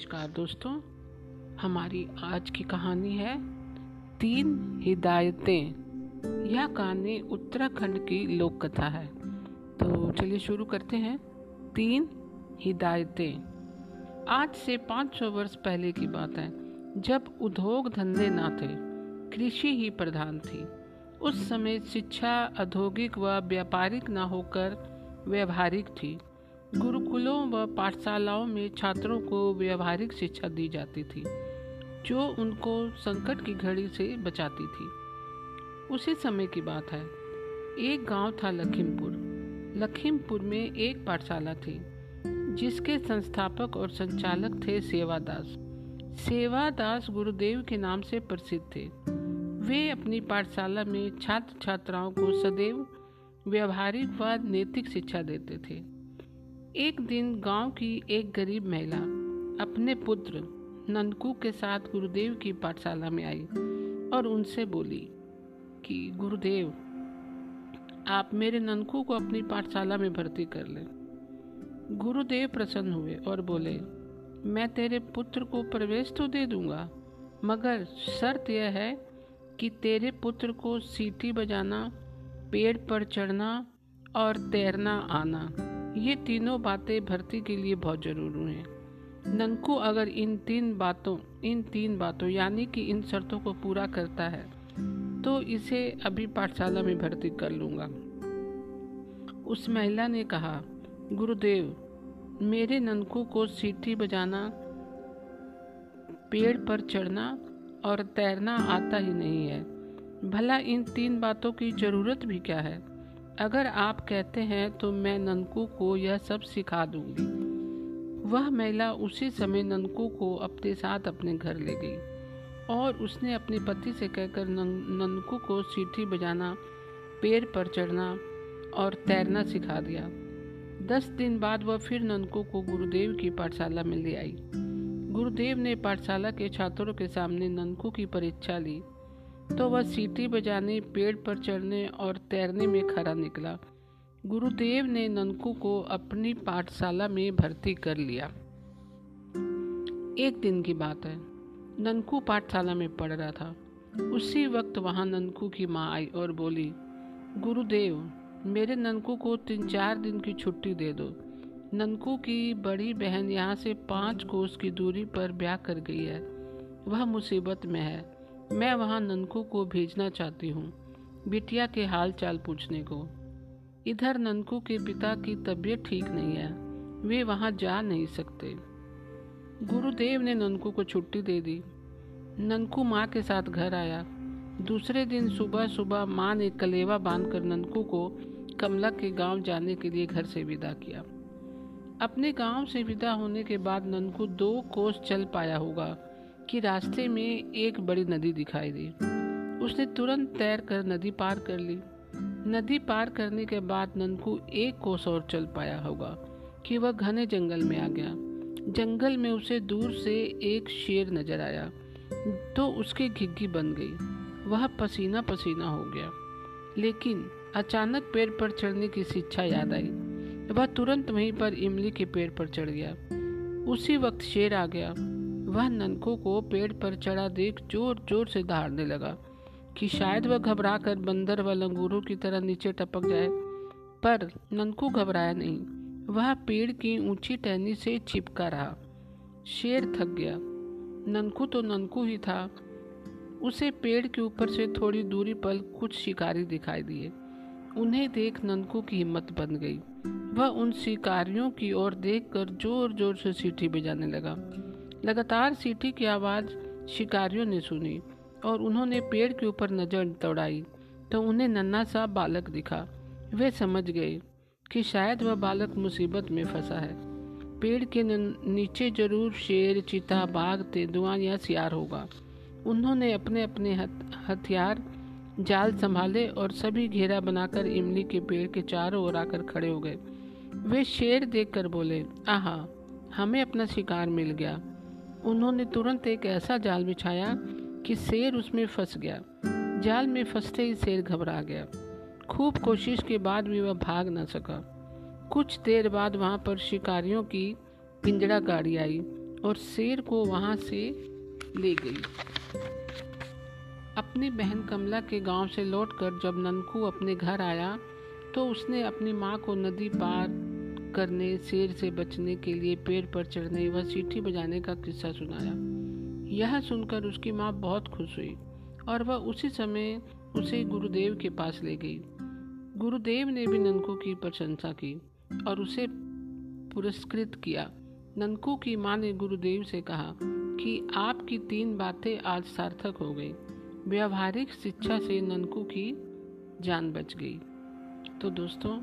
नमस्कार दोस्तों, हमारी आज की कहानी है तीन हिदायतें। यह कहानी उत्तराखंड की लोक कथा है। तो चलिए शुरू करते हैं। तीन हिदायतें। आज से 500 वर्ष पहले की बात है, जब उद्योग धंधे ना थे कृषि ही प्रधान थी। उस समय शिक्षा, औद्योगिक व व्यापारिक ना होकर व्यवहारिक थी। गुरुकुलों व पाठशालाओं में छात्रों को व्यवहारिक शिक्षा दी जाती थी, जो उनको संकट की घड़ी से बचाती थी। उसी समय की बात है। एक गाँव था लखीमपुर। लखीमपुर में एक पाठशाला थी, जिसके संस्थापक और संचालक थे सेवादास। सेवादास गुरुदेव के नाम से प्रसिद्ध थे। वे अपनी पाठशाला में छात्र छात्राओं को सदैव व्यवहारिक व नैतिक शिक्षा देते थे। एक दिन गाँव की एक गरीब महिला अपने पुत्र नंदकू के साथ गुरुदेव की पाठशाला में आई और उनसे बोली कि, गुरुदेव, आप मेरे नंदकू को अपनी पाठशाला में भर्ती कर लें। गुरुदेव प्रसन्न हुए और बोले, मैं तेरे पुत्र को प्रवेश तो दे दूँगा, मगर शर्त यह है कि तेरे पुत्र को सीटी बजाना, पेड़ पर चढ़ना और तैरना आना। ये तीनों बातें भर्ती के लिए बहुत ज़रूरी हैं। नंकू अगर इन तीन बातों, इन तीन बातों, यानी कि इन शर्तों को पूरा करता है तो इसे अभी पाठशाला में भर्ती कर लूँगा। उस महिला ने कहा, गुरुदेव, मेरे ननकू को सीटी बजाना, पेड़ पर चढ़ना और तैरना आता ही नहीं है। भला इन तीन बातों की ज़रूरत भी क्या है? अगर आप कहते हैं तो मैं ननकू को यह सब सिखा दूँगी। वह महिला उसी समय ननकू को अपने साथ अपने घर ले गई और उसने अपने पति से कहकर ननकू को सीटी बजाना, पेड़ पर चढ़ना और तैरना सिखा दिया। दस दिन बाद वह फिर ननकू को गुरुदेव की पाठशाला में ले आई। गुरुदेव ने पाठशाला के छात्रों के सामने ननकू की परीक्षा ली। तो वह सीटी बजाने, पेड़ पर चढ़ने और तैरने में खड़ा निकला। गुरुदेव ने ननकू को अपनी पाठशाला में भर्ती कर लिया। एक दिन की बात है। ननकू पाठशाला में पढ़ रहा था। उसी वक्त वहाँ ननकू की माँ आई और बोली, गुरुदेव, मेरे ननकू को तीन चार दिन की छुट्टी दे दो। ननकू की बड़ी बहन यहाँ से पाँच कोस की दूरी पर ब्याह कर गई है। वह मुसीबत में है। मैं वहाँ ननकू को भेजना चाहती हूँ, बिटिया के हाल चाल पूछने को। इधर ननकू के पिता की तबीयत ठीक नहीं है, वे वहाँ जा नहीं सकते। गुरुदेव ने ननकू को छुट्टी दे दी। ननकू माँ के साथ घर आया। दूसरे दिन सुबह सुबह माँ ने कलेवा बांधकर ननकू को कमला के गाँव जाने के लिए घर से विदा किया। अपने गाँव से विदा होने के बाद ननकू दो कोस चल पाया होगा। कि रास्ते में एक बड़ी नदी दिखाई दी। उसने तुरंत तैर कर नदी पार कर ली। नदी पार करने के बाद ननकू एक कोस और चल पाया होगा कि वह घने जंगल में आ गया। जंगल में उसे दूर से एक शेर नज़र आया। तो उसकी घिग्गी बन गई। वह पसीना पसीना हो गया। लेकिन अचानक पेड़ पर चढ़ने की शिक्षा याद आई। वह तुरंत वहीं पर इमली के पेड़ पर चढ़ गया। उसी वक्त शेर आ गया। वह ननकू को पेड़ पर चढ़ा देख ज़ोर ज़ोर से दहाड़ने लगा कि शायद वह घबरा कर बंदर व लंगूरों की तरह नीचे टपक जाए। पर ननकू घबराया नहीं। वह पेड़ की ऊँची टहनी से चिपका रहा। शेर थक गया। ननकू तो ननकू ही था। उसे पेड़ के ऊपर से थोड़ी दूरी पर कुछ शिकारी दिखाई दिए। उन्हें देख ननकू की हिम्मत बन गई। वह उन शिकारियों की ओर देखकर ज़ोर ज़ोर से सीटी बजाने लगा। लगातार सीटी की आवाज़ शिकारियों ने सुनी और उन्होंने पेड़ के ऊपर नज़र दौड़ाई तो उन्हें नन्ना सा बालक दिखा। वे समझ गए कि शायद वह बालक मुसीबत में फंसा है। पेड़ के नीचे ज़रूर शेर, चीता, बाघ, तेंदुआ या सियार होगा। उन्होंने अपने अपने हथियार जाल संभाले और सभी घेरा बनाकर इमली के पेड़ के चारों ओर आकर खड़े हो गए। वे शेर देखकर बोले, आहा, हमें अपना शिकार मिल गया। उन्होंने तुरंत एक ऐसा जाल बिछाया कि शेर उसमें फंस गया। जाल में फंसते ही शेर घबरा गया। खूब कोशिश के बाद भी वह भाग न सका। कुछ देर बाद वहाँ पर शिकारियों की पिंजड़ा गाड़ी आई और शेर को वहाँ से ले गई। अपनी बहन कमला के गाँव से लौटकर जब ननकू अपने घर आया तो उसने अपनी माँ को नदी पार करने, शेर से बचने के लिए पेड़ पर चढ़ने व सीटी बजाने का किस्सा सुनाया। यह सुनकर उसकी माँ बहुत खुश हुई और वह उसी समय उसे गुरुदेव के पास ले गई। गुरुदेव ने भी ननकू की प्रशंसा की और उसे पुरस्कृत किया। ननकू की माँ ने गुरुदेव से कहा कि आपकी तीन बातें आज सार्थक हो गई। व्यावहारिक शिक्षा से ननकू की जान बच गई। तो दोस्तों